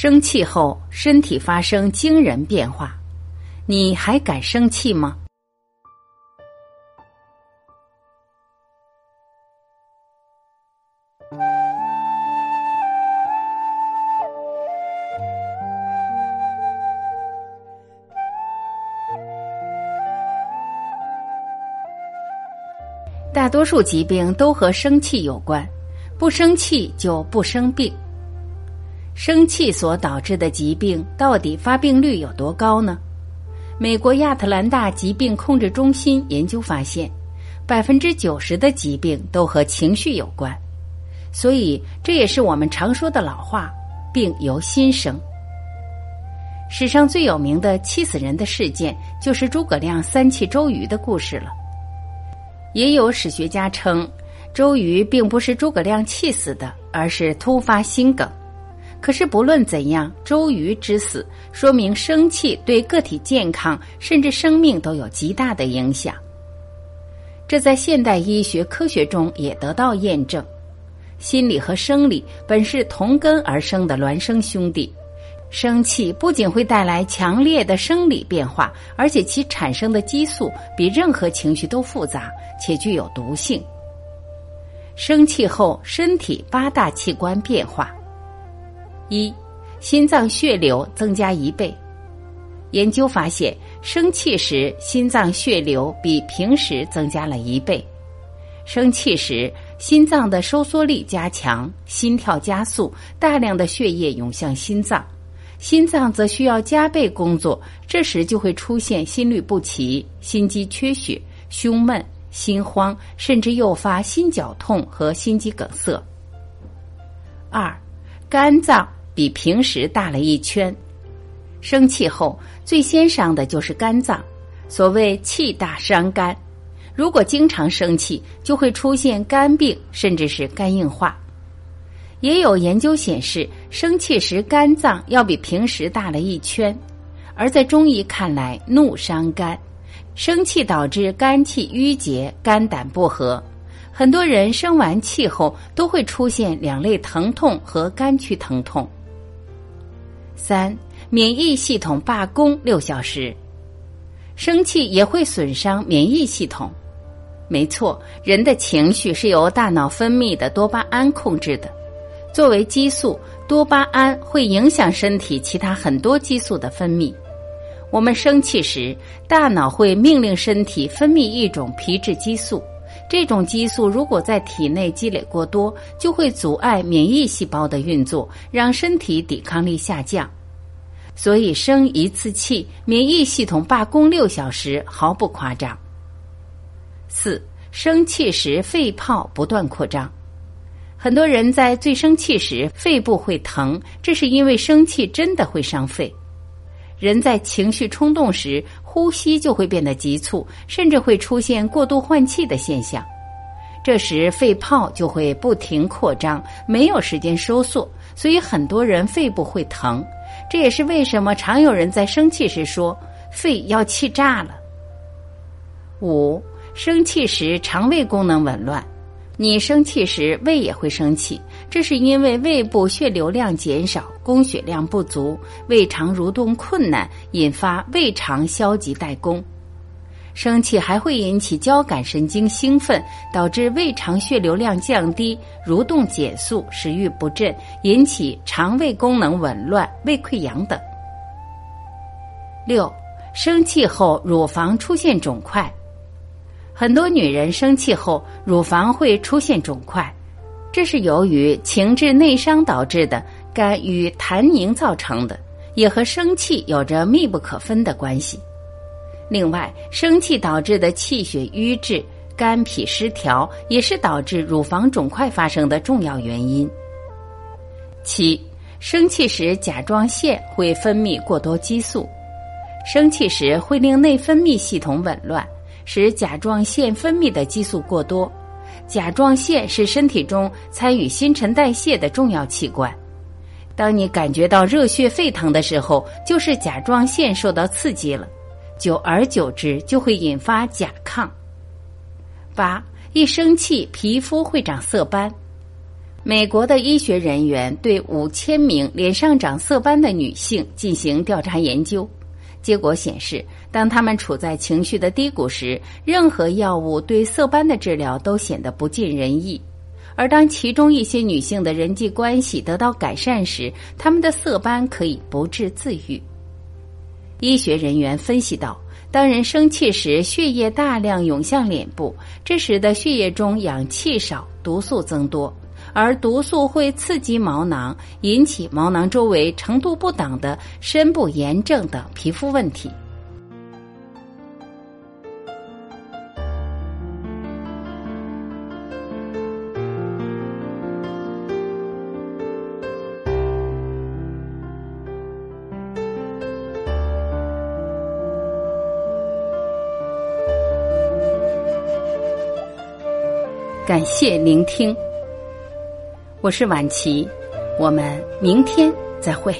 生气后，身体发生惊人变化，你还敢生气吗？大多数疾病都和生气有关，不生气就不生病。生气所导致的疾病到底发病率有多高呢？美国亚特兰大疾病控制中心研究发现，百分之九十的疾病都和情绪有关，所以这也是我们常说的老话：“病由心生。”史上最有名的气死人的事件，就是诸葛亮三气周瑜的故事了。也有史学家称，周瑜并不是诸葛亮气死的，而是突发心梗。可是不论怎样，周瑜之死说明生气对个体健康甚至生命都有极大的影响。这在现代医学科学中也得到验证。心理和生理本是同根而生的孪生兄弟，生气不仅会带来强烈的生理变化，而且其产生的激素比任何情绪都复杂且具有毒性。生气后，身体八大器官变化。一，心脏血流增加一倍。研究发现，生气时心脏血流比平时增加了一倍。生气时，心脏的收缩力加强，心跳加速，大量的血液涌向心脏，心脏则需要加倍工作，这时就会出现心律不齐、心肌缺血、胸闷、心慌，甚至诱发心绞痛和心肌梗塞。二，肝脏。比平时大了一圈，生气后最先伤的就是肝脏。所谓气大伤肝，如果经常生气，就会出现肝病，甚至是肝硬化。也有研究显示，生气时肝脏要比平时大了一圈。而在中医看来，怒伤肝，生气导致肝气郁结，肝胆不和。很多人生完气后都会出现两类疼痛和肝区疼痛。三、免疫系统罢工六小时，生气也会损伤免疫系统。没错，人的情绪是由大脑分泌的多巴胺控制的。作为激素，多巴胺会影响身体其他很多激素的分泌。我们生气时，大脑会命令身体分泌一种皮质激素。这种激素如果在体内积累过多，就会阻碍免疫细胞的运作，让身体抵抗力下降。所以生一次气，免疫系统罢工六小时，毫不夸张。四生气时肺泡不断扩张，很多人在最生气时肺部会疼，这是因为生气真的会伤肺。人在情绪冲动时，呼吸就会变得急促，甚至会出现过度换气的现象。这时肺泡就会不停扩张，没有时间收缩，所以很多人肺部会疼。这也是为什么常有人在生气时说肺要气炸了。五生气时肠胃功能紊乱。你生气时，胃也会生气，这是因为胃部血流量减少，供血量不足，胃肠蠕动困难，引发胃肠消极怠工。生气还会引起交感神经兴奋，导致胃肠血流量降低，蠕动减速，食欲不振，引起肠胃功能紊乱、胃溃疡等。六，生气后乳房出现肿块。很多女人生气后，乳房会出现肿块，这是由于情志内伤导致的，肝与痰凝造成的，也和生气有着密不可分的关系。另外，生气导致的气血瘀滞、肝脾失调，也是导致乳房肿块发生的重要原因。七，生气时甲状腺会分泌过多激素，生气时会令内分泌系统紊乱。使甲状腺分泌的激素过多，甲状腺是身体中参与新陈代谢的重要器官。当你感觉到热血沸腾的时候，就是甲状腺受到刺激了，久而久之就会引发甲亢。八，一生气皮肤会长色斑，美国的医学人员对五千名脸上长色斑的女性进行调查研究，结果显示，当她们处在情绪的低谷时，任何药物对色斑的治疗都显得不尽人意；而当其中一些女性的人际关系得到改善时，她们的色斑可以不治自愈。医学人员分析道。当人生气时，血液大量涌向脸部，这使得血液中氧气少，毒素增多，而毒素会刺激毛囊，引起毛囊周围程度不等的深部炎症等皮肤问题。感谢聆听，我是晚琪，我们明天再会。